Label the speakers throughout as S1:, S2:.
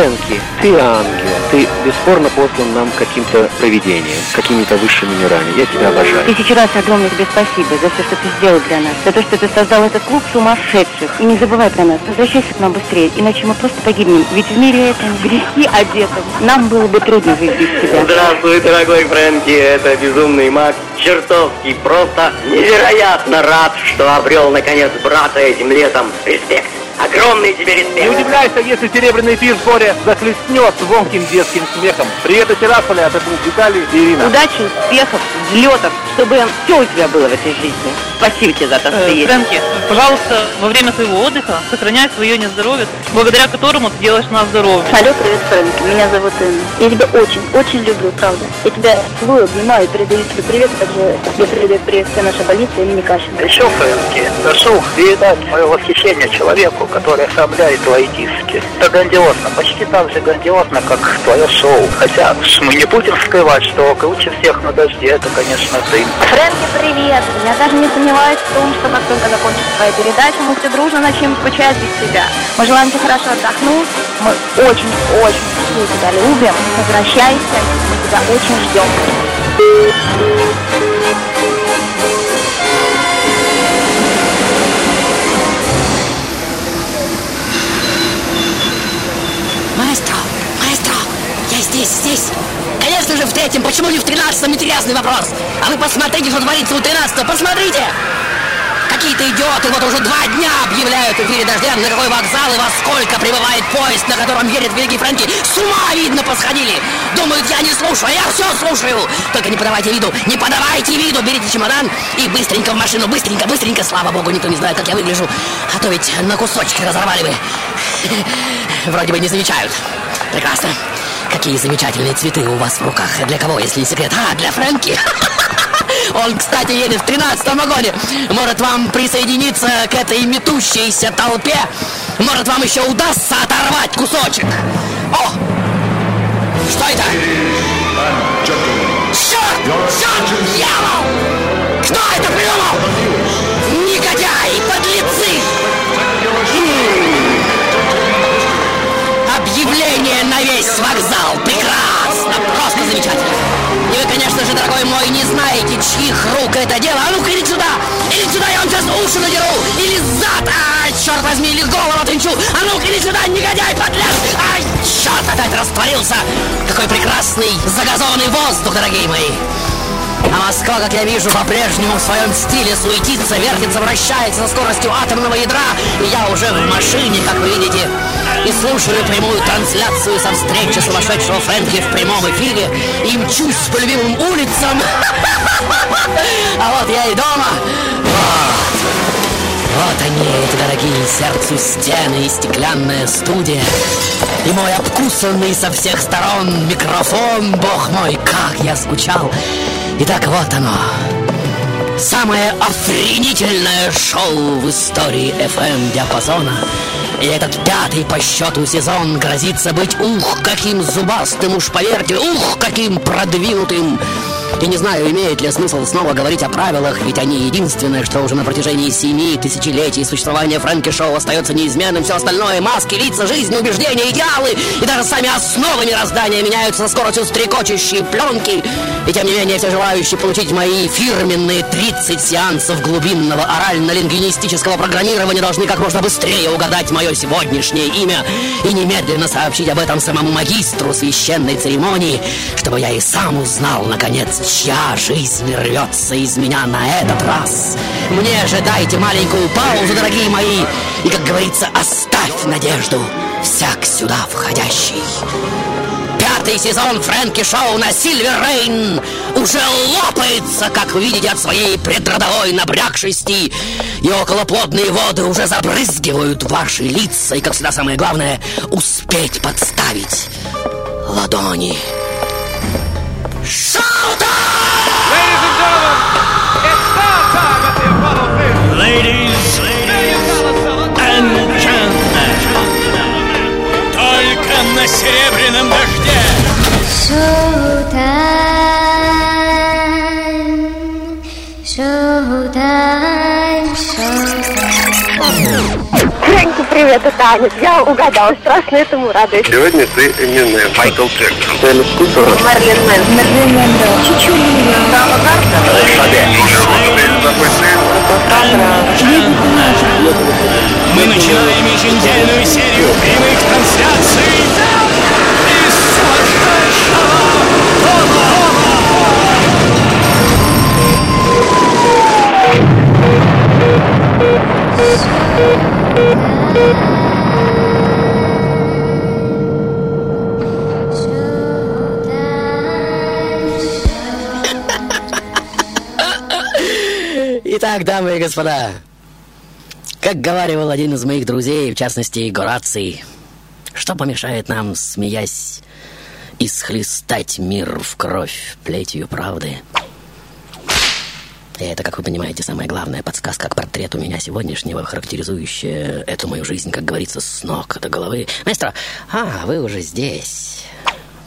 S1: Фрэнки,
S2: ты ангел. Ты бесспорно послан нам каким-то провидением, какими-то высшими мирами. Я тебя обожаю.
S3: Тысячу раз огромное тебе спасибо за все, что ты сделал для нас. За то, что ты создал этот клуб сумасшедших. И не забывай про нас. Возвращайся к нам быстрее, иначе мы просто погибнем. Ведь в мире этом грехи одетым. Нам было бы трудно жить без тебя.
S4: Здравствуй, дорогой Фрэнки, это безумный Макс. Чертовски, просто невероятно рад, что обрел наконец брата этим летом. Респект. Огромный тебе
S5: Не
S4: респект.
S5: удивляйся, если серебряный эфир вскоре захлестнет звонким детским смехом. Привет из Тирасполя, это был Виталий и Ирина.
S3: Удачи, успехов, взлетов, чтобы все у тебя было в этой жизни. Спасибо тебе за то, что ты есть.
S6: Фрэнки, пожалуйста, во время своего отдыха сохраняй свое нездоровье, благодаря которому ты делаешь нас здоровыми.
S3: Алло, привет, Фрэнки. Меня зовут Инна. Я тебя очень, очень люблю, правда. Я тебя целую, обнимаю, передаю тебе привет. Также я передаю привет всей нашей больнице имени Кащенко.
S5: Еще, Фрэнки, прошу передать мое восхищение человеку, который твои диски. Это грандиозно, почти так же грандиозно, как твое шоу. Хотя мы не будем скрывать, что круче всех на дожде, это, конечно, ты.
S3: Фрэнки, привет! Я даже не сомневаюсь в том, что как только закончится твоя передача, мы все дружно начнем скучать без тебя. Мы желаем тебе хорошо отдохнуть. Мы очень, очень сильно тебя любим. Возвращайся. Мы тебя очень ждем.
S7: Маэстро, маэстро, я здесь, здесь. Конечно же в третьем, почему не в тринадцатом, интересный вопрос. А вы посмотрите, что творится у тринадцатого, посмотрите! Какие-то идиоты вот уже два дня объявляют в эфире дождя, на какой вокзал и во сколько прибывает поезд, на котором едет великий Фрэнки. С ума, видно, посходили. Думают, я не слушаю, а я все слушаю. Только не подавайте виду, не подавайте виду. Берите чемодан и быстренько в машину, быстренько, быстренько. Слава богу, никто не знает, как я выгляжу. А то ведь на кусочки разорвали бы. Вроде бы не замечают. Прекрасно. Какие замечательные цветы у вас в руках. Для кого, если не секрет? А, для Фрэнки. Он, кстати, едет в 13 вагоне. Может, вам присоединиться к этой метущейся толпе? Может, вам еще удастся оторвать кусочек? О! Что это? Черт! Черт! Дьявол! Кто это придумал? Негодяи! Подлецы! Объявление на весь вокзал. Прекрасно, просто замечательно. Вы, конечно же, дорогой мой, не знаете, чьих рук это дело. А ну-ка, идите сюда! Идите сюда, я вам сейчас уши надеру! Или зад! А, черт возьми, или голову отринчу! А ну-ка, иди сюда, негодяй, подлец! Ай, черт, опять растворился! Какой прекрасный загазованный воздух, дорогие мои! А Москва, как я вижу, по-прежнему в своем стиле суетится, вертится, вращается со скоростью атомного ядра. И я уже в машине, как вы видите, и слушаю прямую трансляцию со встречи сумасшедшего Фрэнки в прямом эфире и мчусь по любимым улицам. А вот я и дома. Вот. Вот они, эти дорогие сердцу стены и стеклянная студия. И мой обкусанный со всех сторон микрофон, бог мой, как я скучал. Итак, вот оно. Самое охренительное шоу в истории FM-диапазона. И этот пятый по счету сезон грозится быть, ух, каким зубастым, уж поверьте, ух, каким продвинутым. И не знаю, имеет ли смысл снова говорить о правилах, ведь они единственное, что уже на протяжении семи тысячелетий существования Фрэнки Шоу остается неизменным. Все остальное, маски, лица, жизнь, убеждения, идеалы и даже сами основы мироздания меняются со скоростью стрекочущей пленки. И тем не менее, все желающие получить мои фирменные 30 сеансов глубинного орально-лингвинистического программирования должны как можно быстрее угадать мое сегодняшнее имя и немедленно сообщить об этом самому магистру священной церемонии, чтобы я и сам узнал, наконец, чья жизнь рвется из меня на этот раз. Мне же дайте маленькую паузу, дорогие мои, и, как говорится, оставь надежду всяк сюда входящий. Пятый сезон Фрэнки Шоу на Сильвер Рейн уже лопается, как вы видите, от своей предродовой набрякшести. И околоплодные воды уже забрызгивают ваши лица. И, как всегда, самое главное, успеть подставить ладони.
S1: Ladies серебряном дожде.
S8: Showtime,
S3: это Аня. Я угадала, страшно этому радуюсь.
S9: Сегодня ты Эминем, Майкл Джексон.
S2: Элис Купер.
S3: Марлен Мэн. Марлен Мэндо. Чичулина. Сама
S1: мы начинаем еженедельную серию прямых трансляций из сумасшедшего
S7: Итак, дамы и господа, как говаривал один из моих друзей, в частности, Гораций, что помешает нам, смеясь, исхлестать мир в кровь плетью правды? И это, как вы понимаете, самая главная подсказка к портрету меня сегодняшнего, характеризующая эту мою жизнь, как говорится, с ног до головы. Маэстро, а, вы уже здесь.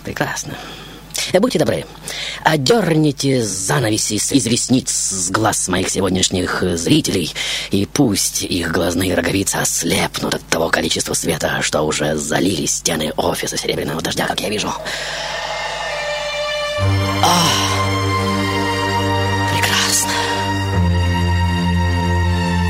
S7: Прекрасно. Будьте добры, одерните занавеси из ресниц с глаз моих сегодняшних зрителей, и пусть их глазные роговицы ослепнут от того количества света, что уже залили стены офиса Серебряного Дождя, как я вижу. Прекрасно.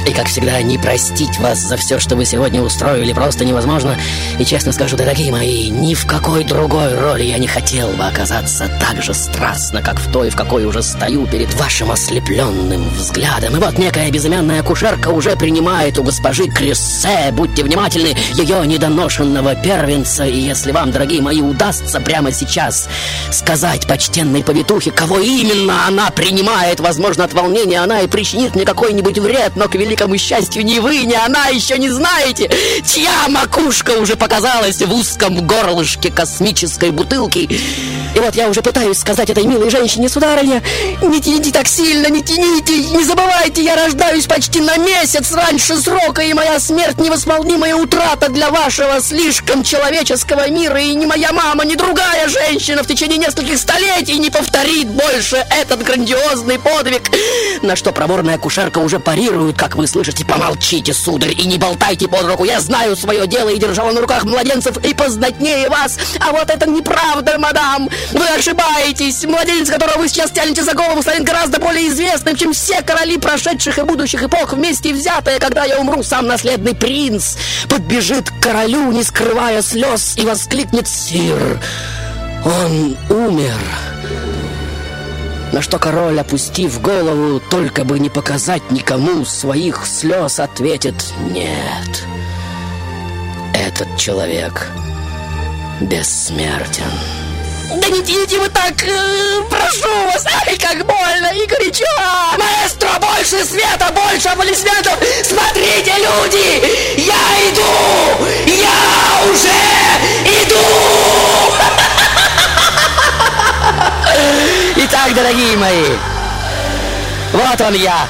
S7: И, как всегда, не простить вас за все, что вы сегодня устроили, просто невозможно. И честно скажу, дорогие мои, ни в какой другой роли я не хотел бы оказаться так же страстно, как в той, в какой уже стою перед вашим ослепленным взглядом. И вот некая безымянная акушерка уже принимает у госпожи Крессе, будьте внимательны, ее недоношенного первенца. И если вам, дорогие мои, удастся прямо сейчас сказать почтенной повитухе, кого именно она принимает, возможно, от волнения она и причинит мне какой-нибудь вред, но к великому счастью ни вы, ни она еще не знаете, чья макушка уже показалась в узком горлышке космической бутылки. И вот я уже пытаюсь сказать этой милой женщине, сударыня, не тяните так сильно, не тяните, не забывайте, я рождаюсь почти на месяц раньше срока, и моя смерть невосполнимая утрата для вашего слишком человеческого мира, и ни моя мама, ни другая женщина в течение нескольких столетий не повторит больше этот грандиозный подвиг. На что проворная кушерка уже парирует, как вы слышите, помолчите, сударь, и не болтайте под руку, я знаю свое дело и держала на руках младенцев и познатнее вас, а вот это неправда, мадам, вы ошибаетесь, младенец, которого вы сейчас тянете за голову, станет гораздо более известным, чем все короли прошедших и будущих эпох вместе взятые, когда я умру, сам наследный принц подбежит к королю, не скрывая слез, и воскликнет «Сир, он умер!» На что король, опустив голову, только бы не показать никому своих слез, ответит «Нет, этот человек бессмертен». Да не тяните вы так, э, прошу вас, ай, как больно и горячо! Маэстро, больше света, больше аплодисментов! Смотрите, люди, я иду! Я уже иду! Итак, дорогие мои, вот он я.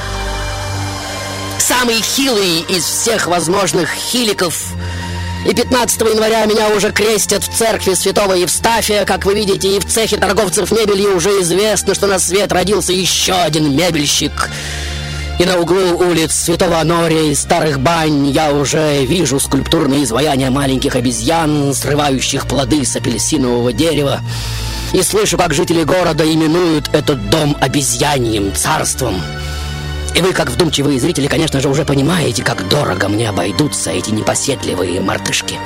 S7: Самый хилый из всех возможных хиликов. И 15 января меня уже крестят в церкви святого Евстафия. Как вы видите, и в цехе торговцев мебелью уже известно, что на свет родился еще один мебельщик. И на углу улиц Святого Анория и Старых Бань я уже вижу скульптурные изваяния маленьких обезьян, срывающих плоды с апельсинового дерева. И слышу, как жители города именуют этот дом обезьяньим царством. И вы, как вдумчивые зрители, конечно же, уже понимаете, как дорого мне обойдутся эти непоседливые мартышки.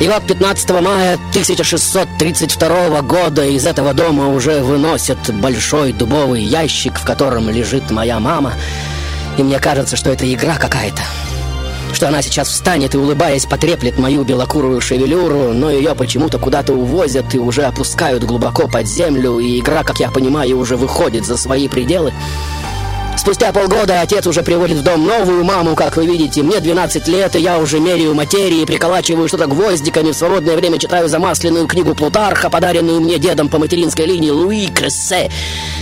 S7: И вот 15 мая 1632 года из этого дома уже выносят большой дубовый ящик, в котором лежит моя мама. И мне кажется, что это игра какая-то. что она сейчас встанет и, улыбаясь, потреплет мою белокурую шевелюру, но ее почему-то куда-то увозят и уже опускают глубоко под землю, и игра, как я понимаю, уже выходит за свои пределы. Спустя полгода отец уже приводит в дом новую маму, как вы видите. Мне 12 лет, и я уже меряю материи, приколачиваю что-то гвоздиками. В свободное время читаю замасленную книгу Плутарха, подаренную мне дедом по материнской линии Луи Крессе.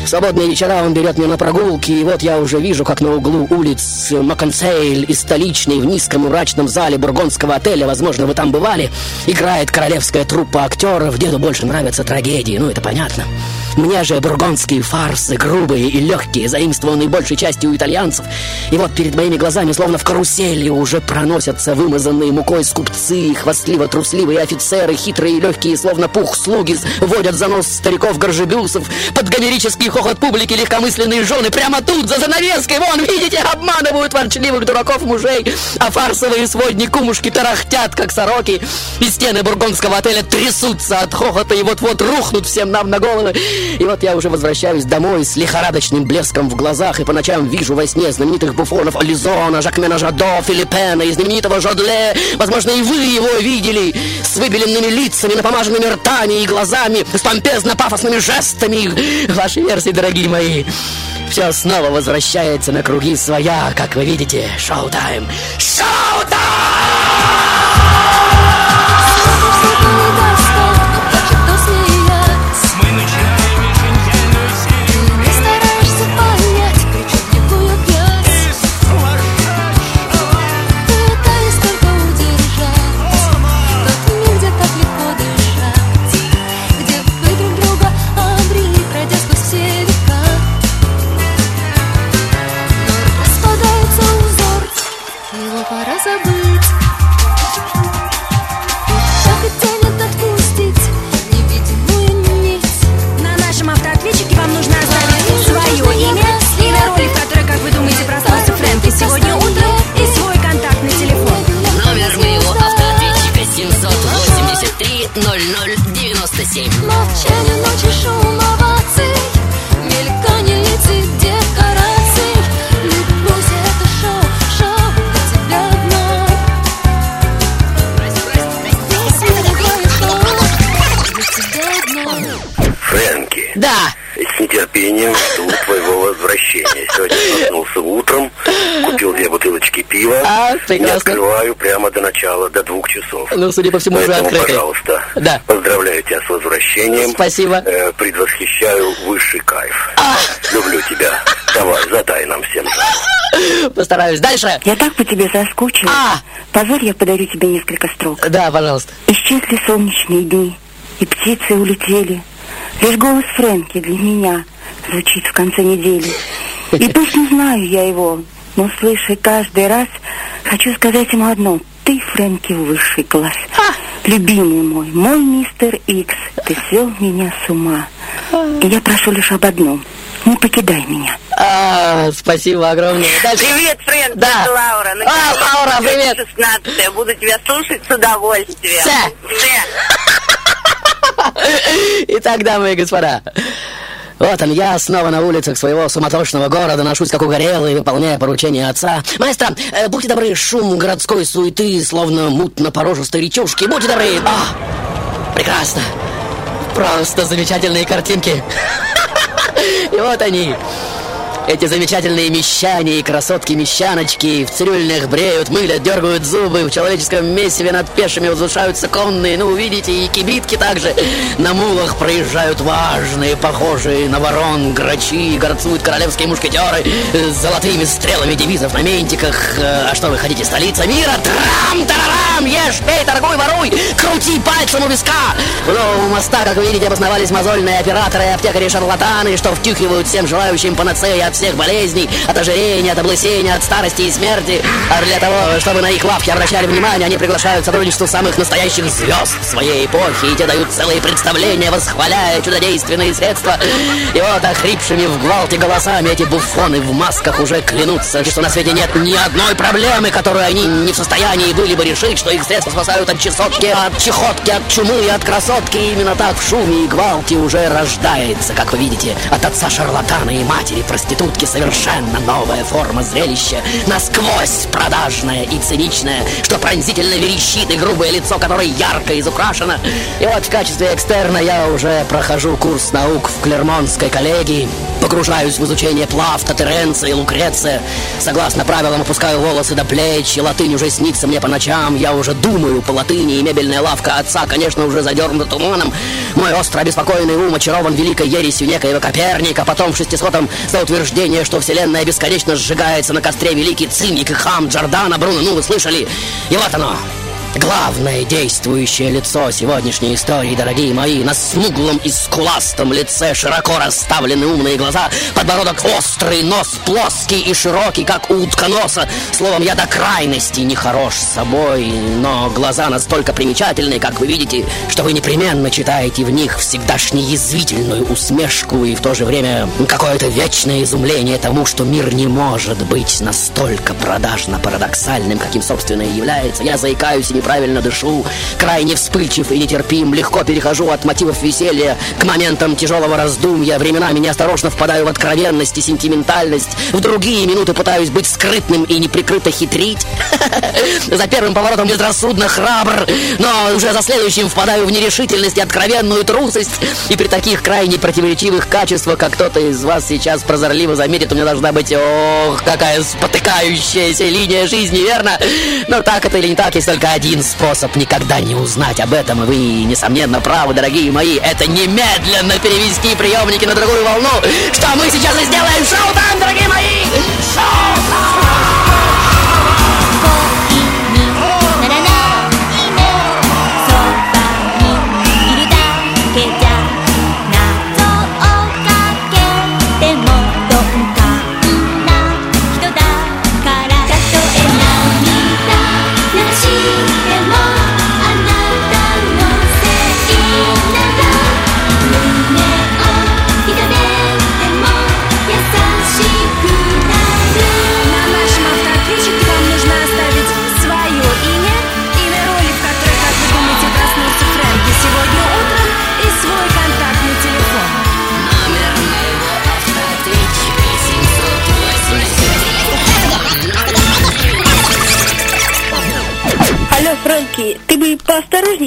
S7: В свободные вечера он берет меня на прогулки, и вот я уже вижу, как на углу улиц Маконсейль и столичной в низком мрачном зале бургонского отеля, возможно, вы там бывали, играет королевская труппа актеров. Деду больше нравятся трагедии, ну это понятно. Мне же бургонские фарсы, грубые и легкие, заимствованные большей частью у итальянцев. И вот перед моими глазами, словно в карусели, уже проносятся вымазанные мукой скупцы, хвастливо-трусливые офицеры, хитрые и легкие, словно пух слуги, водят за нос стариков-горжебюсов, под гомерический хохот публики легкомысленные жены прямо тут, за занавеской, вон, видите, обманывают ворчливых дураков мужей, а фарсовые сводни кумушки тарахтят, как сороки, и стены бургонского отеля трясутся от хохота и вот-вот рухнут всем нам на головы. И вот я уже возвращаюсь домой с лихорадочным блеском в глазах и по ночам вижу во сне знаменитых буфонов Ализона, Жакмена Жадо, Филиппена и знаменитого Жодле. Возможно, и вы его видели с выбеленными лицами, напомаженными ртами и глазами, с помпезно-пафосными жестами. Ваши версии, дорогие мои. Все снова возвращается на круги своя, как вы видите. Шоу-тайм!
S1: Мы
S7: А,
S9: Не
S7: прекрасно.
S9: открываю прямо до начала, до двух часов.
S7: ну, судя по всему, уже
S9: Поэтому,
S7: открыты.
S9: пожалуйста,
S7: Да.
S9: поздравляю тебя с возвращением.
S7: Спасибо.
S9: Э, предвосхищаю высший кайф. Люблю тебя. Давай, задай нам всем.
S7: Постараюсь. Дальше.
S10: Я так по тебе соскучилась.
S7: А.
S10: Позволь, я подарю тебе несколько строк.
S7: Да, пожалуйста.
S10: Исчезли солнечные дни, и птицы улетели. Лишь голос Фрэнки для меня звучит в конце недели. И пусть не знаю я его, но слыша каждый раз, хочу сказать ему одно. Ты, Фрэнки, высший класс. Любимый мой, мой мистер Икс, ты свел меня с ума. И я прошу лишь об одном. Не покидай меня.
S7: А, спасибо огромное. Дальше.
S11: Привет, Фрэнк,
S7: Да.
S11: это Лаура. Ну,
S7: А, Лаура, привет.
S11: 16 Буду тебя слушать с удовольствием.
S7: Ся. Итак, дамы и господа, вот он, я снова на улицах своего суматошного города, ношусь как угорелый, выполняя поручения отца. Маэстро, э, будьте добры, шум городской суеты, словно мутно-порожистой речушки, будьте добры. А, прекрасно. Просто замечательные картинки. И вот они, эти замечательные мещане и красотки-мещаночки в цирюльных бреют, мылят, дергают зубы, в человеческом месиве над пешими возвышаются конные, ну, видите, и кибитки также. На мулах проезжают важные, похожие на ворон, грачи, горцуют королевские мушкетеры с золотыми стрелами девизов на ментиках. Э, А что вы хотите, столица мира? Трам-тарарам! Ешь, пей, торгуй, воруй! Крути пальцем у виска! У нового моста, как вы видите, обосновались мозольные операторы аптекари-шарлатаны, что втюхивают всем желающим панацеи от всех болезней, от ожирения, от облысения, от старости и смерти. А для того, чтобы на их лавки обращали внимание, они приглашают к самых настоящих звезд своей эпохи, и те дают целые представления, восхваляя чудодейственные средства. И вот охрипшими в гвалте голосами эти буфоны в масках уже клянутся, что на свете нет ни одной проблемы, которую они не в состоянии были бы решить, что их средства спасают от чесотки, от чехотки, от чумы, от красотки. И именно так в шуме и гвалте уже рождается, как вы видите, от отца шарлатана и матери проститутки проститутки совершенно новая форма зрелища, насквозь продажная и циничная, что пронзительно верещит и грубое лицо, которое ярко изукрашено. И вот в качестве экстерна я уже прохожу курс наук в Клермонской коллегии, погружаюсь в изучение Плафта, Теренция и Лукреция. Согласно правилам опускаю волосы до плеч, и латынь уже снится мне по ночам. Я уже думаю по латыни, и мебельная лавка отца, конечно, уже задернута туманом. Мой остро обеспокоенный ум очарован великой ересью некоего Коперника, потом шестисотом за утверждение, что Вселенная бесконечно сжигается на костре великий циник и хам Джордана Бруно. Ну, вы слышали? И вот оно, Главное действующее лицо сегодняшней истории, дорогие мои, на смуглом и скуластом лице широко расставлены умные глаза, подбородок острый, нос плоский и широкий, как у утконоса. Словом, я до крайности не хорош собой, но глаза настолько примечательные, как вы видите, что вы непременно читаете в них всегдашне язвительную усмешку и в то же время какое-то вечное изумление тому, что мир не может быть настолько продажно-парадоксальным, каким, собственно, и является. Я заикаюсь и неправильно дышу, крайне вспыльчив и нетерпим, легко перехожу от мотивов веселья к моментам тяжелого раздумья, временами неосторожно впадаю в откровенность и сентиментальность, в другие минуты пытаюсь быть скрытным и неприкрыто хитрить. За первым поворотом безрассудно храбр, но уже за следующим впадаю в нерешительность и откровенную трусость, и при таких крайне противоречивых качествах, как кто-то из вас сейчас прозорливо заметит, у меня должна быть, ох, какая спотыкающаяся линия жизни, верно? Но так это или не так, есть только один способ никогда не узнать об этом, и вы, несомненно, правы, дорогие мои, это немедленно перевести приемники на другую волну, что мы сейчас и сделаем. Шоу-тайм, дорогие мои!
S12: На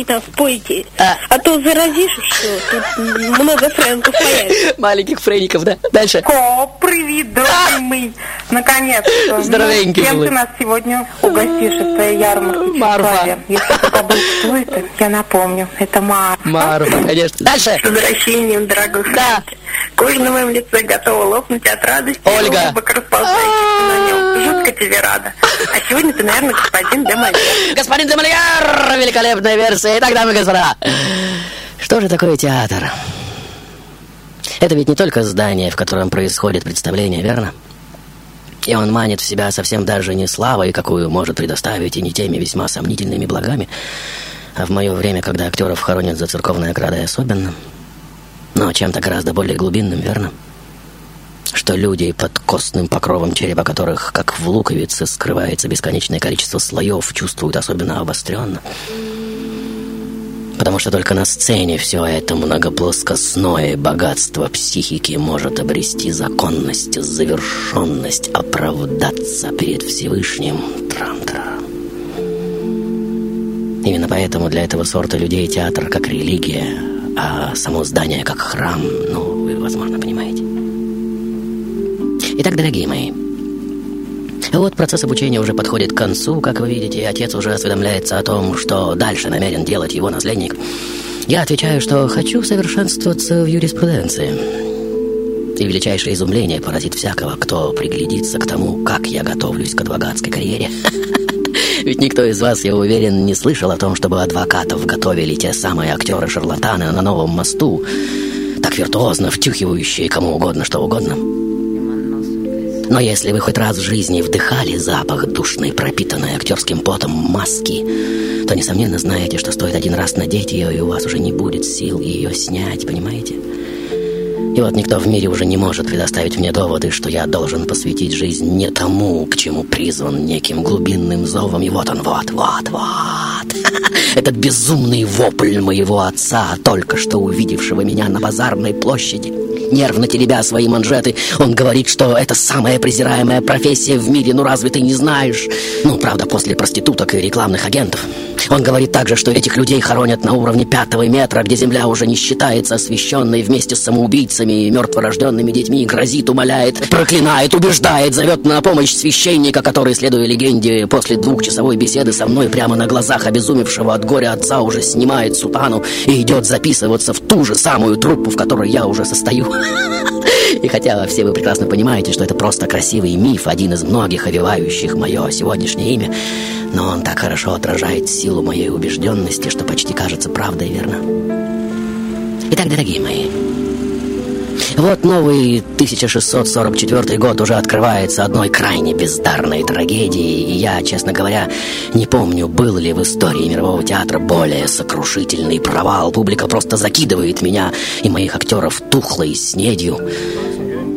S13: поосторожней там в поезде, а, то заразишь еще. Тут много фрэнков появится.
S7: Маленьких фрейников, да? Дальше.
S14: О, привет, дорогой мой. Наконец-то.
S7: Здоровенький
S14: Ну, Кем
S7: был.
S14: ты нас сегодня угостишь из твоей ярмарки?
S7: Марфа.
S14: Если ты забыл, кто это, я напомню. Это Марфа.
S7: Марфа, конечно. Дальше.
S11: С возвращением, дорогой да. Кожа на моем лице готова лопнуть от радости.
S7: Ольга.
S11: Улыбок расползающихся на нем. Жутко тебе рада. А сегодня ты, наверное, господин Демальер.
S7: Господин Демольяр, великолепная версия. Итак, дамы и господа, что же такое театр? Это ведь не только здание, в котором происходит представление, верно? И он манит в себя совсем даже не славой, какую может предоставить, и не теми весьма сомнительными благами, а в мое время, когда актеров хоронят за церковной оградой особенно, но чем-то гораздо более глубинным, верно? Что люди под костным покровом черепа которых, как в луковице, скрывается бесконечное количество слоев, чувствуют особенно обостренно. Потому что только на сцене все это многоплоскостное богатство психики может обрести законность, завершенность, оправдаться перед Всевышним. Трам-трам. Именно поэтому для этого сорта людей театр как религия, а само здание как храм, ну, вы, возможно, понимаете. Итак, дорогие мои, вот процесс обучения уже подходит к концу, как вы видите, и отец уже осведомляется о том, что дальше намерен делать его наследник. Я отвечаю, что хочу совершенствоваться в юриспруденции. И величайшее изумление поразит всякого, кто приглядится к тому, как я готовлюсь к адвокатской карьере. Ведь никто из вас, я уверен, не слышал о том, чтобы адвокатов готовили те самые актеры-шарлатаны на новом мосту, так виртуозно втюхивающие кому угодно, что угодно. Но если вы хоть раз в жизни вдыхали запах душной, пропитанной актерским потом маски, то, несомненно, знаете, что стоит один раз надеть ее, и у вас уже не будет сил ее снять, понимаете? И вот никто в мире уже не может предоставить мне доводы, что я должен посвятить жизнь не тому, к чему призван неким глубинным зовом. И вот он, вот, вот, вот. Этот безумный вопль моего отца, только что увидевшего меня на базарной площади. Нервно теребя свои манжеты. Он говорит, что это самая презираемая профессия в мире, ну разве ты не знаешь? Ну, правда, после проституток и рекламных агентов. Он говорит также, что этих людей хоронят на уровне пятого метра, где земля уже не считается освященной вместе с самоубийцами и мертворожденными детьми, грозит, умоляет, проклинает, убеждает, зовет на помощь священника, который, следуя легенде, после двухчасовой беседы со мной прямо на глазах обезумевшего от горя отца уже снимает сутану и идет записываться в ту же самую труппу, в которой я уже состою. И хотя все вы прекрасно понимаете, что это просто красивый миф, один из многих овивающих мое сегодняшнее имя, но он так хорошо отражает силу моей убежденности, что почти кажется правдой, верно? Итак, дорогие мои, вот новый 1644 год уже открывается одной крайне бездарной трагедией, и я, честно говоря, не помню, был ли в истории мирового театра более сокрушительный провал. Публика просто закидывает меня и моих актеров тухлой снедью.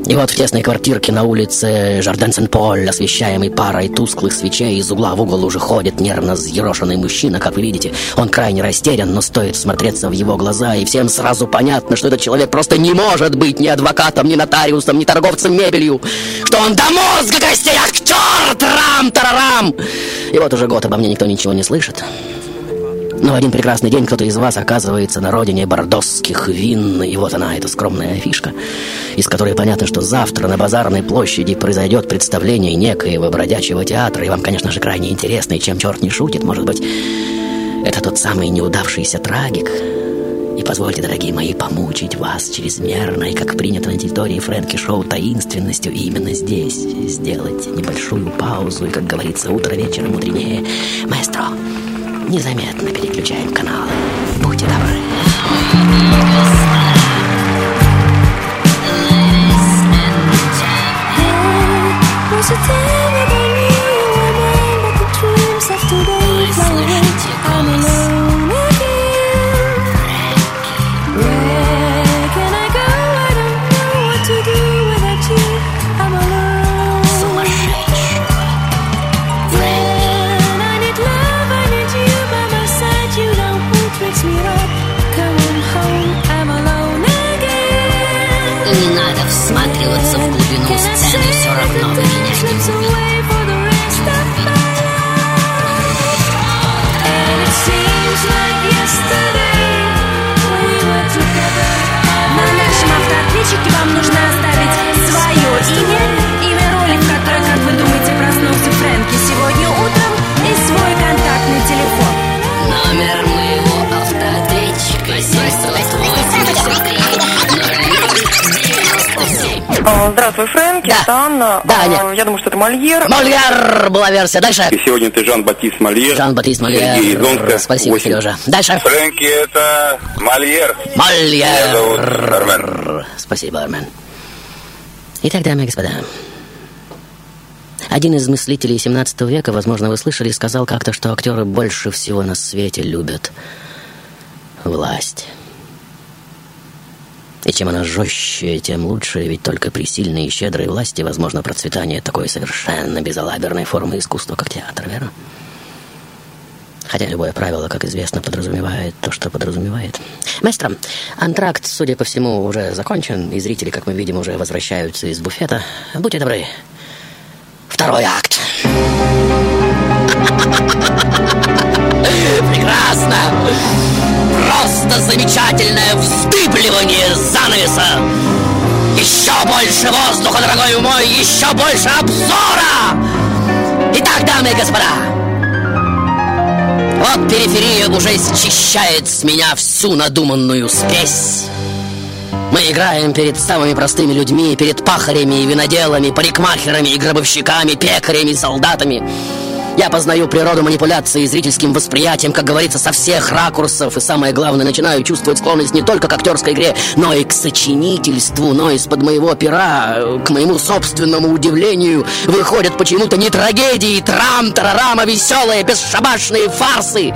S7: И вот в тесной квартирке на улице Жарден-Сен-Поль, освещаемой парой тусклых свечей, из угла в угол уже ходит нервно взъерошенный мужчина, как вы видите. Он крайне растерян, но стоит смотреться в его глаза, и всем сразу понятно, что этот человек просто не может быть ни адвокатом, ни нотариусом, ни торговцем мебелью, что он до мозга костей актер, трам-тарарам. И вот уже год обо мне никто ничего не слышит. Но один прекрасный день кто-то из вас оказывается на родине бордосских вин, и вот она, эта скромная фишка, из которой понятно, что завтра на базарной площади произойдет представление некоего бродячего театра, и вам, конечно же, крайне интересно, и чем черт не шутит, может быть, это тот самый неудавшийся трагик. И позвольте, дорогие мои, помучить вас чрезмерно, и как принято на территории Фрэнки Шоу таинственностью, и именно здесь сделать небольшую паузу, и, как говорится, утро вечером мудренее. Маэстро, незаметно переключаем каналы. Будьте добры.
S8: Was
S7: сцены, все равно вы меня не
S11: Здравствуй, Фрэнки, это Анна.
S7: Да,
S11: А,
S7: Аня.
S11: Я думаю, что это Мольер.
S7: Мольер была версия. Дальше.
S9: И сегодня ты Жан-Батист Мольер.
S7: Жан-Батист
S9: Сергей из Омска.
S7: Мольер. Спасибо,
S9: Восемь.
S7: Сережа. Дальше.
S9: Фрэнки это Мольер. Меня зовут Армен.
S7: Мольер. Спасибо, Армен. Итак, дамы и господа, один из мыслителей 17 века, возможно, вы слышали, сказал как-то, что актеры больше всего на свете любят власть. И чем она жестче, тем лучше, ведь только при сильной и щедрой власти возможно процветание такой совершенно безалаберной формы искусства, как театр, верно? Хотя любое правило, как известно, подразумевает то, что подразумевает. Маэстро, антракт, судя по всему, уже закончен, и зрители, как мы видим, уже возвращаются из буфета. Будьте добры. Второй акт. Прекрасно! Просто замечательное вздыбливание занавеса! Еще больше воздуха, дорогой мой, еще больше обзора! Итак, дамы и господа, вот периферия уже счищает с меня всю надуманную спесь. Мы играем перед самыми простыми людьми, перед пахарями и виноделами, парикмахерами и гробовщиками, пекарями и солдатами. Я познаю природу манипуляции зрительским восприятием, как говорится, со всех ракурсов. И самое главное, начинаю чувствовать склонность не только к актерской игре, но и к сочинительству. Но из-под моего пера, э, к моему собственному удивлению, выходят почему-то не трагедии, трам-тарарам, а веселые, бесшабашные фарсы.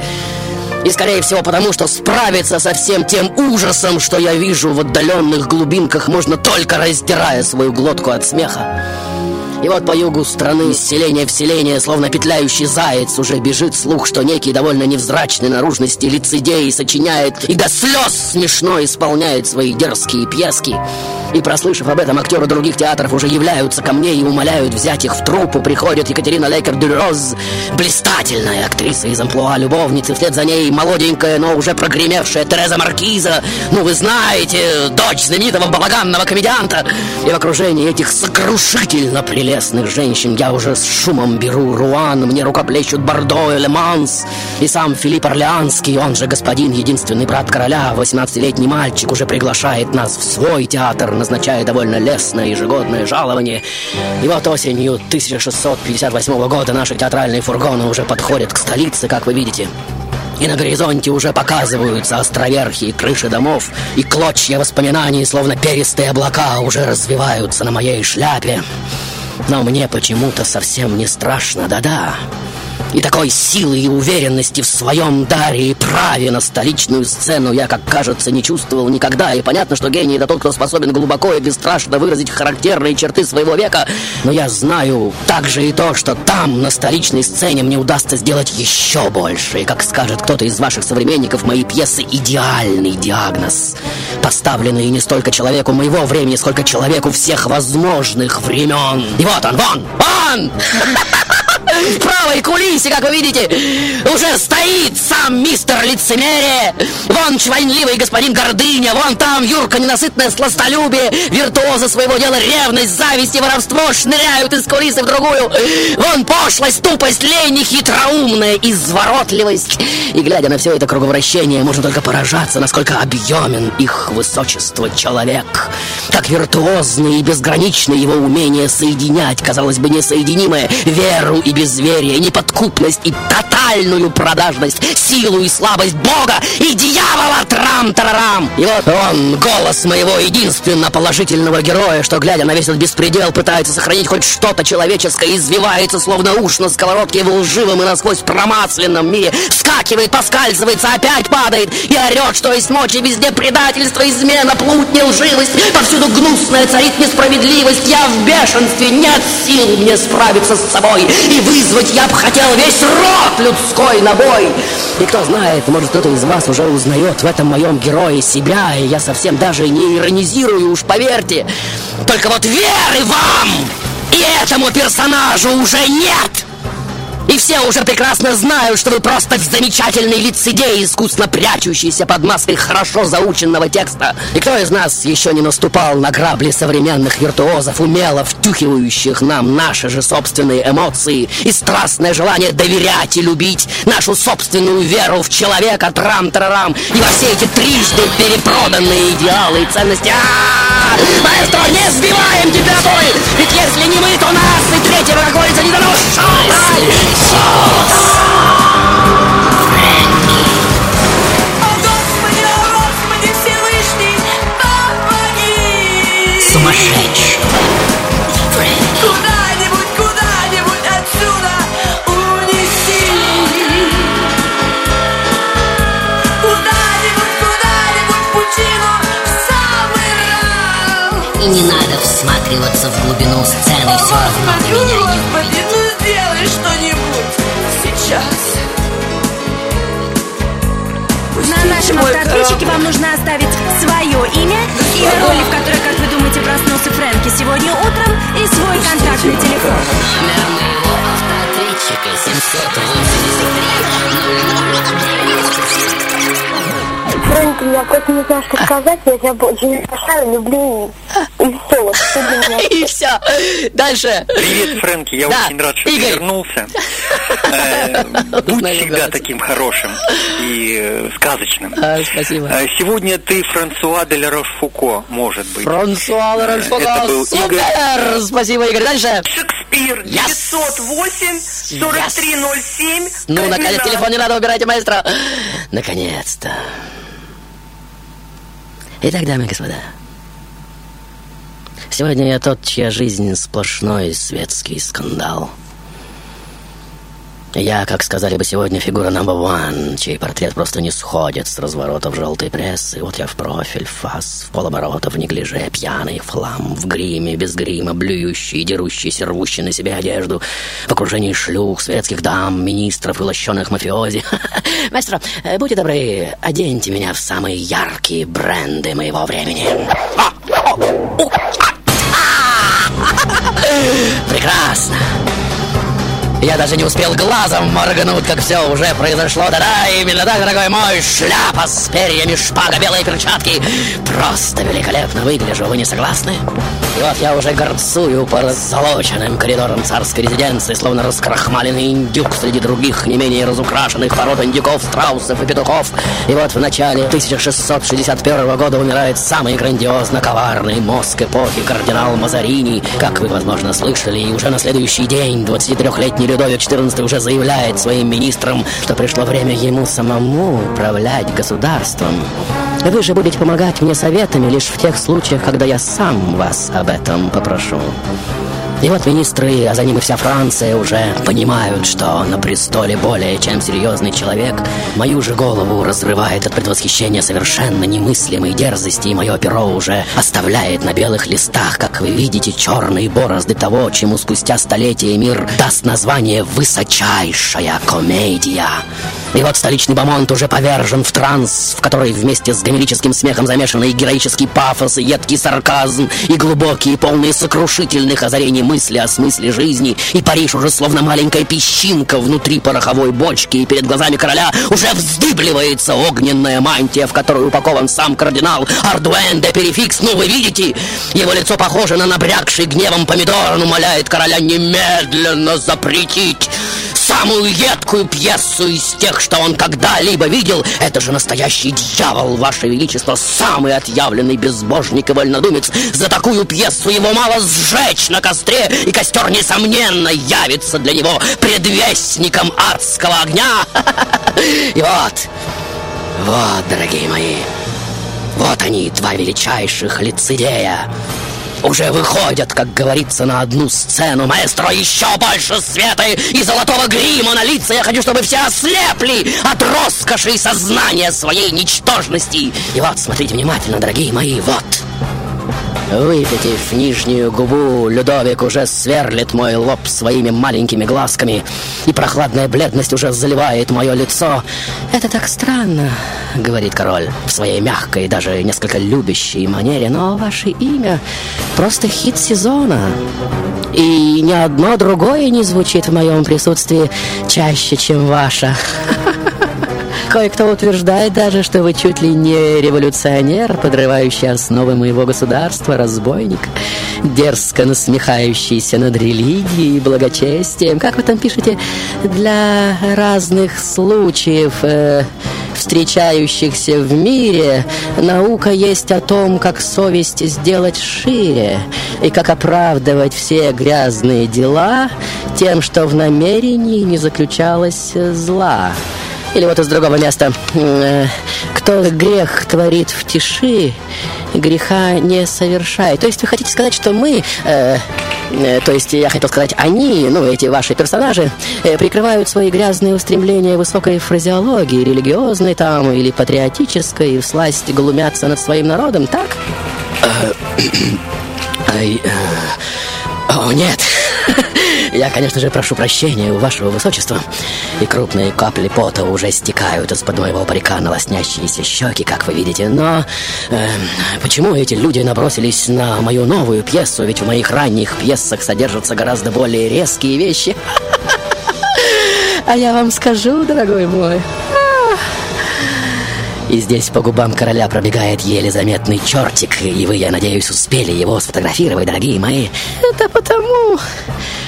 S7: И, скорее всего, потому что справиться со всем тем ужасом, что я вижу в отдаленных глубинках, можно только раздирая свою глотку от смеха. И вот по югу страны, с селения в селение, словно петляющий заяц, уже бежит слух, что некий довольно невзрачной наружности лицедей сочиняет и до слез смешно исполняет свои дерзкие пьески. И прослышав об этом, актеры других театров уже являются ко мне и умоляют взять их в труппу. Приходит Екатерина Лейкер-Дюроз, блистательная актриса из амплуа любовницы. Вслед за ней молоденькая, но уже прогремевшая Тереза Маркиза. Ну, вы знаете, дочь знаменитого балаганного комедианта. И в окружении этих сокрушительно прелестных женщин я уже с шумом беру Руан. Мне рукоплещут Бордо и Ле-Манс. И сам Филипп Орлеанский, он же господин, единственный брат короля, 18-летний мальчик, уже приглашает нас в свой театр, назначая довольно лестное ежегодное жалование. И вот осенью 1658 года наши театральные фургоны уже подходят к столице, как вы видите. И на горизонте уже показываются островерхи и крыши домов, и клочья воспоминаний, словно перистые облака, уже развиваются на моей шляпе. Но мне почему-то совсем не страшно, да-да. И такой силы и уверенности в своем даре и праве на столичную сцену я, как кажется, не чувствовал никогда. И понятно, что гений — это тот, кто способен глубоко и бесстрашно выразить характерные черты своего века. Но я знаю также и то, что там, на столичной сцене, мне удастся сделать еще больше. И, как скажет кто-то из ваших современников, мои пьесы — идеальный диагноз, поставленный не столько человеку моего времени, сколько человеку всех возможных времен. И вот он, вон, вон! В правой кулисе, как вы видите, уже стоит сам мистер лицемерие. Вон чванливый господин Гордыня, вон там Юрка ненасытное сластолюбие, виртуозы своего дела, ревность, зависть и воровство шныряют из кулисы в другую. Вон пошлость, тупость, лень и хитроумная изворотливость. И глядя на все это круговращение, можно только поражаться, насколько объемен их высочество человек. Как виртуозно и безгранично его умение соединять, казалось бы, несоединимое, веру и безверие, неподкупность и тотальную продажность, силу и слабость Бога и дьявола трам-тарарам. И вот он, голос моего единственно положительного героя, что, глядя на весь этот беспредел, пытается сохранить хоть что-то человеческое, извивается, словно уж на сковородке в лживом и насквозь промасленном мире, вскакивает, поскальзывается, опять падает и орет, что есть мочи, везде предательство, измена, плутня, лживость, повсюду гнусная царит несправедливость. Я в бешенстве, нет сил мне справиться с собой, и вызвать я бы хотел весь род людской на бой. И кто знает, может кто-то из вас уже узнает в этом моем герое себя, и я совсем даже не иронизирую, уж поверьте. Только вот веры вам и этому персонажу уже нет! И все уже прекрасно знают, что вы просто замечательный лицедей, искусно прячущийся под маской хорошо заученного текста. И кто из нас еще не наступал на грабли современных виртуозов, умело втюхивающих нам наши же собственные эмоции и страстное желание доверять и любить нашу собственную веру в человека, трам-тарарам, и во все эти трижды перепроданные идеалы и ценности. А-а-а! Маэстро, не сбиваем температуры! Ведь если не мы, то нас и третьего, говорится, не дано шоу!
S1: Сумасшедший. Куда-нибудь, куда-нибудь отсюда унеси. Куда-нибудь, куда-нибудь в пучину в самый раз.
S15: И не надо всматриваться в глубину сцены, все равно ты меня не
S12: На нашем
S1: мой
S12: автоответчике вам нужно оставить свое имя, имя роли, в которой, как вы думаете, проснулся Фрэнки сегодня утром, и свой контактный телефон.
S15: Номер моего автоответчика 783
S14: я просто не знаю, что сказать. Я тебя очень обожаю, люблю. И все, вот.
S7: И все. Дальше.
S16: Привет, Фрэнки, я
S7: Да,
S16: очень рад, что
S7: Игорь.
S16: ты вернулся. Э, Будь всегда таким хорошим и э, сказочным.
S7: А, спасибо.
S16: Э, Сегодня ты Франсуа де ла Рошфуко, может быть.
S7: Франсуа де ла Рошфуко.
S16: Это был Игорь.
S7: Супер! Спасибо, Игорь. Дальше.
S11: Шекспир, 908 4307
S7: Ну, наконец, телефон не надо, убирайте, маэстро. Наконец-то. Итак, дамы и господа, сегодня я тот, чья жизнь сплошной светский скандал. Я, как сказали бы сегодня, фигура number one, чей портрет просто не сходит с разворотов желтой прессы. Вот я в профиль, фас, в полоборота, в неглиже, пьяный, в хлам, в гриме, без грима, блюющий, дерущийся, рвущий на себе одежду, в окружении шлюх, светских дам, министров и лощеных мафиози. Мастер, э, будьте добры, оденьте меня в самые яркие бренды моего времени. Прекрасно. Я даже не успел глазом моргнуть, как все уже произошло. Да-да, именно так, дорогой мой. Шляпа с перьями, шпага, белые перчатки. Просто великолепно выгляжу, вы не согласны? И вот я уже горцую по раззолоченным коридорам царской резиденции, словно раскрахмаленный индюк среди других не менее разукрашенных пород индюков, страусов и петухов. И вот в начале 1661 года умирает самый грандиозно коварный мозг эпохи кардинал Мазарини. Как вы, возможно, слышали, и уже на следующий день 23-летний Людовик XIV уже заявляет своим министрам, что пришло время ему самому управлять государством. Вы же будете помогать мне советами лишь в тех случаях, когда я сам вас об этом попрошу. И вот министры, а за ним и вся Франция уже понимают, что на престоле более чем серьезный человек. Мою же голову разрывает от предвосхищения совершенно немыслимой дерзости, и мое перо уже оставляет на белых листах, как вы видите, черные борозды того, чему спустя столетия мир даст название «Высочайшая комедия». И вот столичный бомонд уже повержен в транс, в который вместе с гомерическим смехом замешаны и героический пафос, и едкий сарказм, и глубокие, полные сокрушительных озарений мысли о смысле жизни. И Париж уже словно маленькая песчинка внутри пороховой бочки, и перед глазами короля уже вздыбливается огненная мантия, в которую упакован сам кардинал Ардуэн де Перификс. Ну, вы видите? Его лицо похоже на набрякший гневом помидор. Он умоляет короля немедленно запретить самую едкую пьесу из тех, что он когда-либо видел. Это же настоящий дьявол, ваше величество, самый отъявленный безбожник и вольнодумец. За такую пьесу его мало сжечь на костре, и костер, несомненно, явится для него предвестником адского огня. И вот, вот, дорогие мои, вот они, два величайших лицедея, уже выходят, как говорится, на одну сцену. Маэстро, еще больше света и золотого грима на лица. Я хочу, чтобы все ослепли от роскоши и сознания своей ничтожности. И вот, смотрите внимательно, дорогие мои, вот. Выпятив нижнюю губу, Людовик уже сверлит мой лоб своими маленькими глазками, и прохладная бледность уже заливает мое лицо. «Это так странно», — говорит король в своей мягкой, даже несколько любящей манере, «но ваше имя просто хит сезона, и ни одно другое не звучит в моем присутствии чаще, чем ваше». Кое-кто утверждает даже, что вы чуть ли не революционер, подрывающий основы моего государства, разбойник, дерзко насмехающийся над религией и благочестием. Как вы там пишете? Для разных случаев, э, встречающихся в мире, наука есть о том, как совесть сделать шире и как оправдывать все грязные дела тем, что в намерении не заключалось зла. Или вот из другого места. Э, Кто грех творит в тиши, греха не совершает. То есть вы хотите сказать, что мы, э, э, то есть я хотел сказать, они, ну, эти ваши персонажи, э, прикрывают свои грязные устремления высокой фразеологии, религиозной там или патриотической, и всласть глумятся над своим народом, так? Ай, э, О, нет. Я, конечно же, прошу прощения у вашего высочества. И крупные капли пота уже стекают из-под моего парика на лоснящиеся щеки, как вы видите. Но э, почему эти люди набросились на мою новую пьесу? Ведь в моих ранних пьесах содержатся гораздо более резкие вещи. А я вам скажу, дорогой мой. И здесь по губам короля пробегает еле заметный чертик, и вы, я надеюсь, успели его сфотографировать, дорогие мои. Это потому,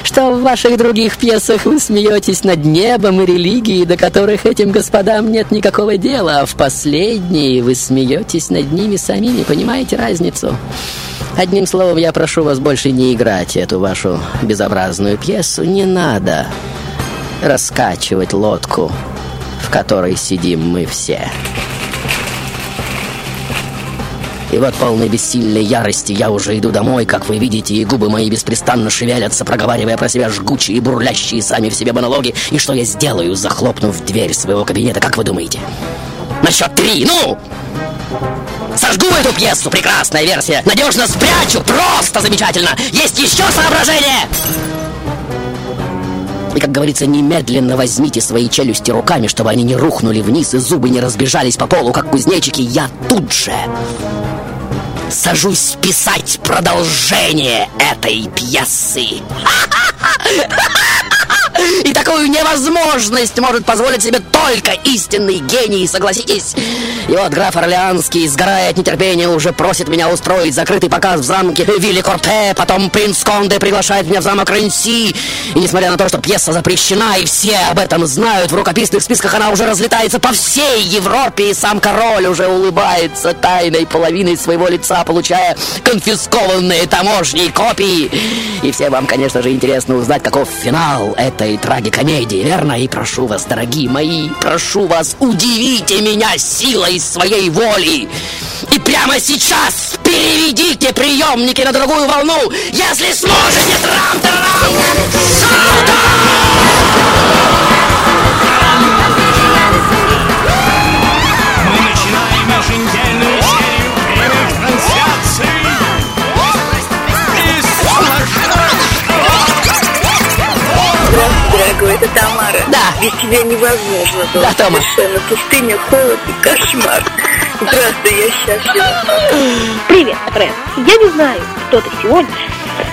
S7: что в ваших других пьесах вы смеетесь над небом и религией, до которых этим господам нет никакого дела, а в последней вы смеетесь над ними самими, понимаете разницу? Одним словом, я прошу вас больше не играть эту вашу безобразную пьесу. Не надо раскачивать лодку, в которой сидим мы все. И вот полной бессильной ярости я уже иду домой, как вы видите, и губы мои беспрестанно шевелятся, проговаривая про себя жгучие, бурлящие сами в себе монологи. И что я сделаю, захлопнув дверь своего кабинета, как вы думаете? На счет три, ну! Сожгу эту пьесу, прекрасная версия. Надежно спрячу, просто замечательно. Есть еще соображение. И, как говорится, немедленно возьмите свои челюсти руками, чтобы они не рухнули вниз и зубы не разбежались по полу, как кузнечики. Я тут же сажусь писать продолжение этой пьесы. И такую невозможность может позволить себе только истинный гений, согласитесь? И вот граф Орлеанский, сгорая от нетерпения, уже просит меня устроить закрытый показ в замке Вилли Корте, потом принц Конде приглашает меня в замок Ренси. И несмотря на то, что пьеса запрещена, и все об этом знают, в рукописных списках она уже разлетается по всей Европе, и сам король уже улыбается тайной половиной своего лица, получая конфискованные таможней копии. И всем вам, конечно же, интересно узнать, каков финал этой трагикомедии, верно? И прошу вас, дорогие мои, прошу вас, удивите меня силой своей воли. И прямо сейчас переведите приемники на другую волну, если сможете. Трам-тарам!
S11: Дорогой, это Тамара.
S7: Да.
S11: Без тебя невозможно было.
S7: Да, Тома.
S11: Совершенно пустыня, холод и кошмар. Здравствуй, я счастлива.
S13: Привет, Фрэн. Я не знаю, кто ты сегодня,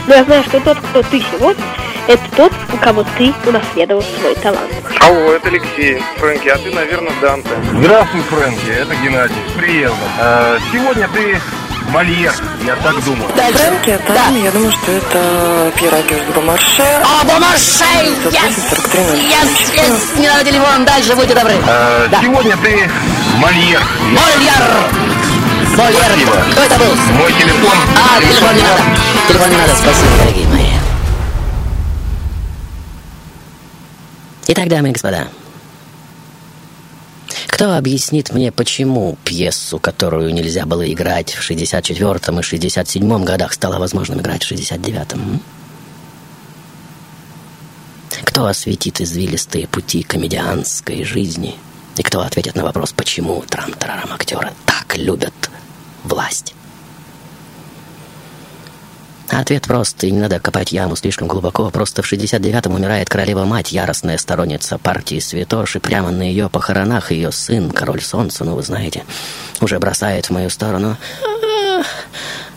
S13: но я знаю, что тот, кто ты сегодня, это тот, у кого ты унаследовал свой талант.
S17: Алло, это Алексей. Фрэнки, а ты, наверное, Данте.
S18: Здравствуй, Фрэнки, это Геннадий. Приятно. А, сегодня ты Мольер, я так думаю.
S11: Фрэнки, а там, я думаю, что это Пьер Агюст Бомарше.
S7: О, Бомарше! Yes! Не надо телефон, дальше будьте добры.
S18: А,
S7: Да.
S18: Сегодня ты Мольер.
S7: Мольер! Мольер!
S18: Спасибо.
S7: Кто это был?
S18: Мой телефон.
S7: А, телефон не надо. Телефон не надо, спасибо, дорогие мои. Итак, дамы и господа, кто объяснит мне, почему пьесу, которую нельзя было играть в 64-м и 67-м годах, стало возможным играть в 69-м? м? Кто осветит извилистые пути комедианской жизни? И кто ответит на вопрос, почему трам-тарарам актеры так любят власть? Ответ прост, и не надо копать яму слишком глубоко. Просто в 69-м умирает королева-мать, яростная сторонница партии святош, и прямо на ее похоронах ее сын, король солнца, ну вы знаете, уже бросает в мою сторону. «А,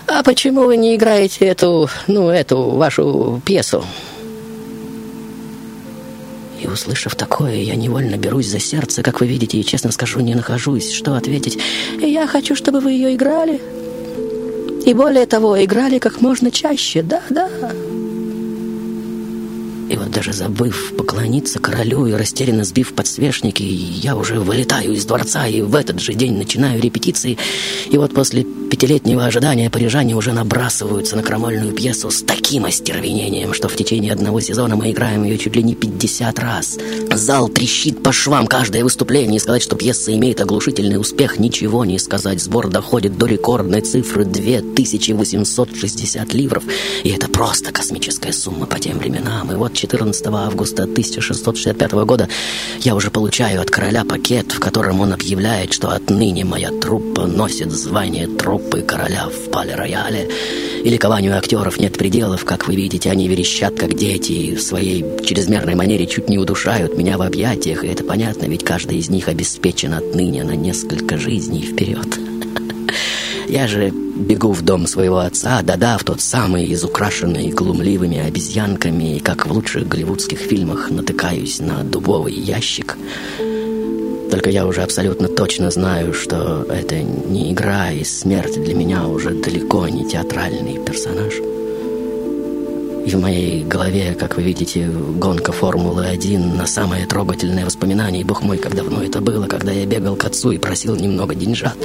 S7: а почему вы не играете эту, ну, эту вашу пьесу? И услышав такое, я невольно берусь за сердце, как вы видите, и честно скажу, не нахожусь, что ответить. Я хочу, чтобы вы ее играли. И более того, играли как можно чаще, да-да. И вот даже забыв поклониться королю и растерянно сбив подсвечники, я уже вылетаю из дворца и в этот же день начинаю репетиции. И вот после пятилетнего ожидания парижане уже набрасываются на крамольную пьесу с таким остервенением, что в течение одного сезона мы играем ее чуть ли не 50 раз. Зал трещит по швам каждое выступление. И сказать, что пьеса имеет оглушительный успех, ничего не сказать. Сбор доходит до рекордной цифры 2860 ливров. И это просто космическая сумма по тем временам. И вот 14 августа 1665 года я уже получаю от короля пакет, в котором он объявляет, что отныне моя труппа носит звание труппы короля в Пале-Рояле. И ликованию актеров нет пределов, как вы видите, они верещат, как дети, и в своей чрезмерной манере чуть не удушают меня в объятиях, и это понятно, ведь каждый из них обеспечен отныне на несколько жизней вперед. Я же бегу в дом своего отца, да-да, в тот самый, изукрашенный глумливыми обезьянками, и как в лучших голливудских фильмах натыкаюсь на дубовый ящик. Только я уже абсолютно точно знаю, что это не игра, и смерть для меня уже далеко не театральный персонаж. И в моей голове, как вы видите, гонка Формулы-1 на самое трогательное воспоминание. И, бог мой, как давно это было, когда я бегал к отцу и просил немного деньжат.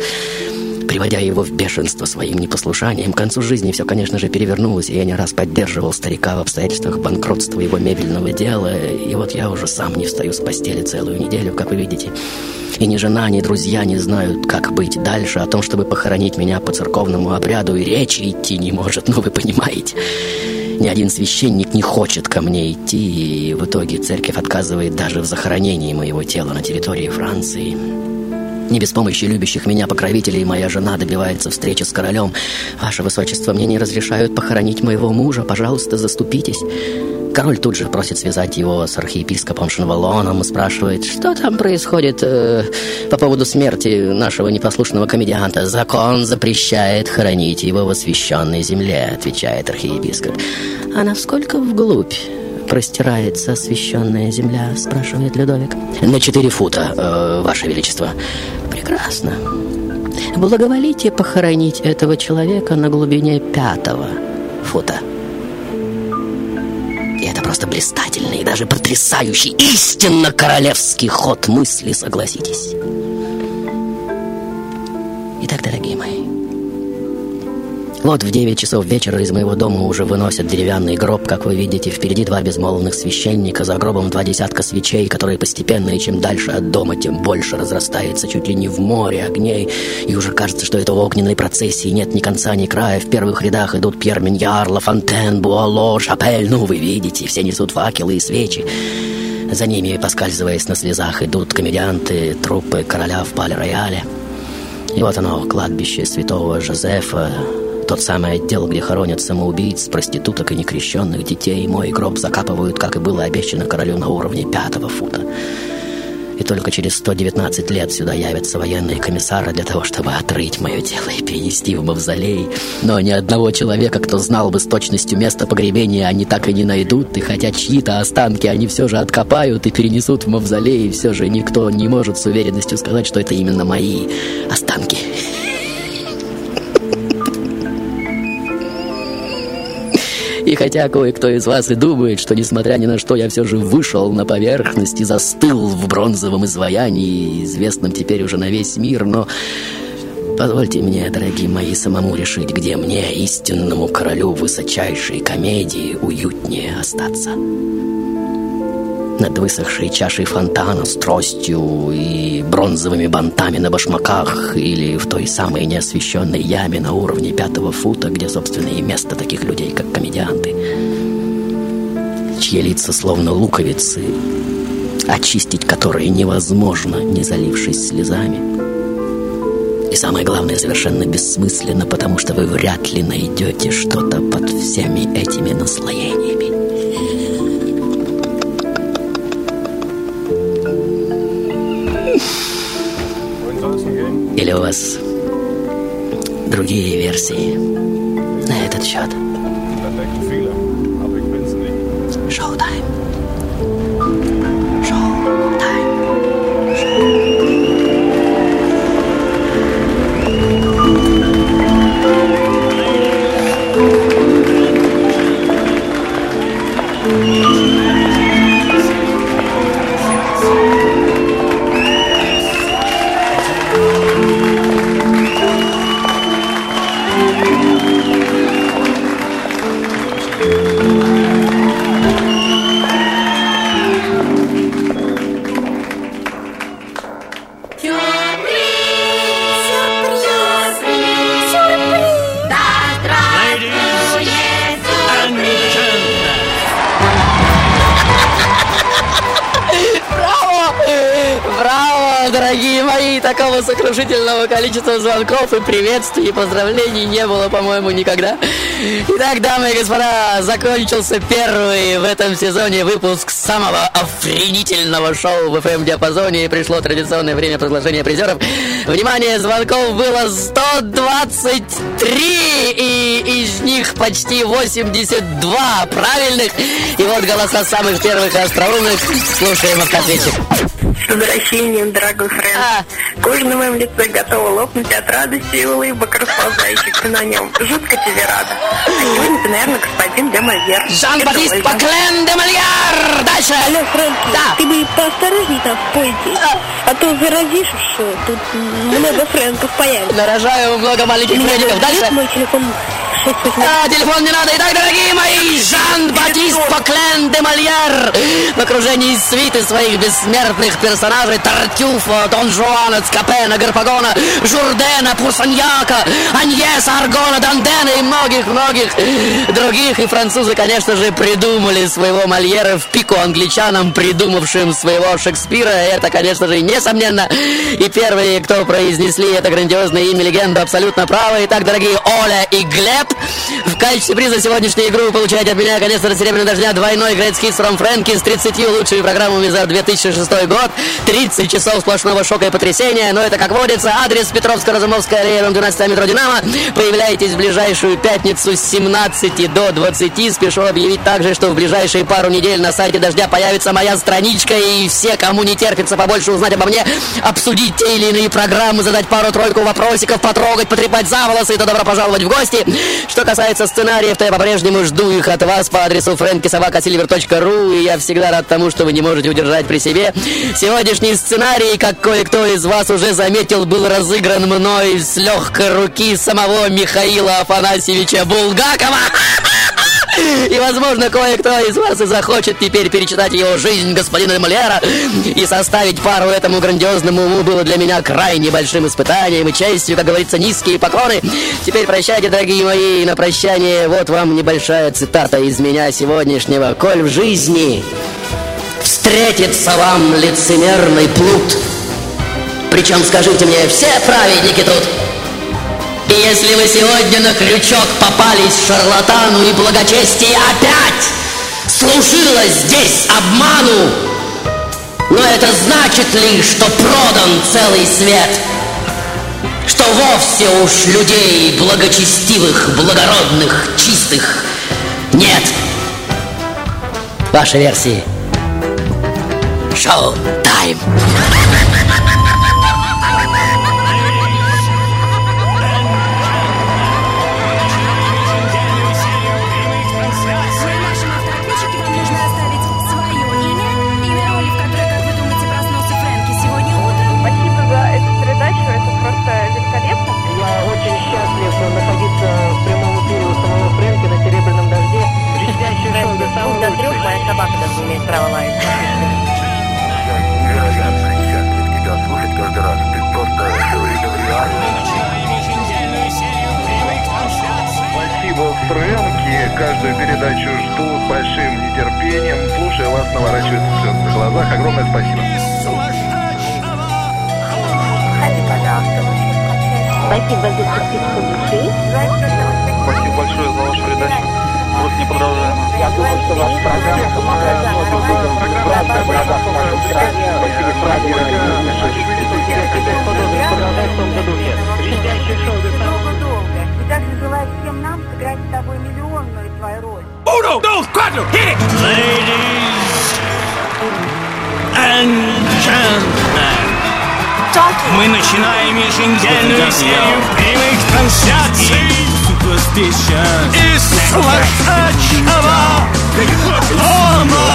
S7: Приводя его в бешенство своим непослушанием. К концу жизни все, конечно же, перевернулось, и я не раз поддерживал старика в обстоятельствах банкротства его мебельного дела. И вот я уже сам не встаю с постели целую неделю, как вы видите. И ни жена, ни друзья не знают, как быть дальше. О том, чтобы похоронить меня по церковному обряду, и речи идти не может, ну вы понимаете. Ни один священник не хочет ко мне идти, и в итоге церковь отказывает даже в захоронении моего тела на территории Франции. Не без помощи любящих меня покровителей моя жена добивается встречи с королем. Ваше Высочество, мне не разрешают похоронить моего мужа. Пожалуйста, заступитесь. Король тут же просит связать его с архиепископом Шанвалоном и спрашивает, что там происходит э, по поводу смерти нашего непослушного комедианта. Закон запрещает хоронить его в освященной земле, отвечает архиепископ. А насколько вглубь простирается освященная земля, спрашивает Людовик. На четыре фута, э, Ваше Величество. Прекрасно. Благоволите похоронить этого человека на глубине пятого фута. И это просто блистательный и даже потрясающий, истинно королевский ход мысли, согласитесь. Итак, дорогие мои, вот в 9 часов вечера из моего дома уже выносят деревянный гроб, как вы видите. Впереди два безмолвных священника, за гробом два десятка свечей, которые постепенно и чем дальше от дома, тем больше разрастается чуть ли не в море огней. И уже кажется, что это огненной процессии нет ни конца, ни края. В первых рядах идут Пьер Миньяр, Ла Фонтен, Буало, Шапель. Ну, вы видите, все несут факелы и свечи. За ними, поскальзываясь на слезах, идут комедианты, труппы короля в Пале-Рояле. И вот оно, кладбище святого Жозефа, тот самый отдел, где хоронят самоубийц, проституток и некрещенных детей. Мой гроб закапывают, как и было обещано королю, на уровне пятого фута. И только через 119 лет сюда явятся военные комиссары для того, чтобы отрыть мое тело и перенести в мавзолей. Но ни одного человека, кто знал бы с точностью место погребения, они так и не найдут. И хотя чьи-то останки они все же откопают и перенесут в мавзолей, все же никто не может с уверенностью сказать, что это именно мои останки. И хотя кое-кто из вас и думает, что, несмотря ни на что, я все же вышел на поверхность и застыл в бронзовом изваянии, известном теперь уже на весь мир, но позвольте мне, дорогие мои, самому решить, где мне, истинному королю высочайшей комедии, уютнее остаться. Над высохшей чашей фонтана с тростью и бронзовыми бантами на башмаках или в той самой неосвещенной яме на уровне пятого фута, где, собственно, и место таких людей, как комедианты, чьи лица словно луковицы, очистить которые невозможно, не залившись слезами. И самое главное, совершенно бессмысленно, потому что вы вряд ли найдете что-то под всеми этими наслоениями. Или у вас другие версии на этот счет? Шоу-тайм. Звонков и приветствий и поздравлений не было, по-моему, никогда. Итак, дамы и господа, закончился первый в этом сезоне выпуск самого охренительного шоу в FM-диапазоне и пришло традиционное время предложения призеров. Внимание, звонков было 123, и из них почти 82 правильных. И вот голоса самых первых и остроумных. Слушаем автоответчик.
S11: С возвращением, дорогой Фрэнк. Кожа на моем лице готова лопнуть от радости и улыбок, расползающихся на нем. Жутко тебе рада. А сегодня ты, наверное, господин де Мольер.
S7: Жан-Батист
S11: Это Ольга.
S7: Поклен де Мольяр! Дальше!
S13: Алло, Фрэнки, ты бы поосторожней там в поезде, а то заразишь уж, э, тут много фрэнков появится.
S7: Нарожаю много маленьких фрэнков. Дальше.
S13: мой телефон 688.
S7: А, телефон не надо. Итак, дорогие мои, Жан-Батист Поклен де Мольяр в окружении свиты своих бессмертных персонажей Тартюфа, Дон Жуана, Цкапена, Гарпагона, Журдена, Пурсаньяка, Аньеса, Аргона, Дандена и многих-многих других. И французы, конечно же, придумали своего Мольера в пику англичанам, придумавшим своего Шекспира. Это, конечно же, несомненно. И первые, кто произнесли это грандиозное имя легенду, абсолютно правы. Итак, дорогие Оля и Глеб, в качестве приза сегодняшней игры вы получаете от меня, конечно, серебряного дождя двойной Great Hits from Frankie с 30 лучшими программами за 2006 год. 30 часов сплошного шока и потрясения. Но это, как водится, адрес Петровско-Разумовская дом 12 метро Динамо. Появляйтесь в ближайшую пятницу с 17 до 20. Спешу объявить также, что в ближайшие пару недель на сайте Дождя появится моя страничка. И все, кому не терпится побольше узнать обо мне, обсудить те или иные программы, задать пару-тройку вопросиков, потрогать, потрепать за волосы, то добро пожаловать в гости. Что касается сценариев, то я по-прежнему жду их от вас по адресу frankisabakasilver.ru и я всегда рад тому, что вы не можете удержать при себе. Сегодняшний сценарий, как кое-кто из вас уже заметил, был разыгран мной с легкой руки самого Михаила Афанасьевича Булгакова. И, возможно, кое-кто из вас и захочет теперь перечитать его жизнь господина Мольера и составить пару этому грандиозному уму было для меня крайне большим испытанием и честью, как говорится, низкие поклоны. Теперь прощайте, дорогие мои, и на прощание вот вам небольшая цитата из меня сегодняшнего. «Коль в жизни встретится вам лицемерный плут, причем, скажите мне, все праведники тут, и если вы сегодня на крючок попались шарлатану и благочестие опять служило здесь обману, но это значит ли, что продан целый свет? Что вовсе уж людей благочестивых, благородных, чистых нет? Ваши версии. Шоу
S12: Фрэнки.
S17: Каждую передачу жду с большим нетерпением. Слушая вас, наворачиваются слезы на глазах. Огромное спасибо.
S13: Спасибо за подписку души.
S17: Спасибо большое за вашу передачу. Просто непродолжаемо.
S19: Я думаю, что ваша программа помогает многим людям в глазах в нашей стране. Спасибо, Фрэнки. Продолжай в том же духе. Блестящий шоу
S14: также желаю всем нам сыграть с тобой миллионную твою роль.
S1: Uno, dos, cuatro, hit it! Ladies and gentlemen, мы начинаем еженедельную серию прямых трансляций из сумасшедшего дома. Дома.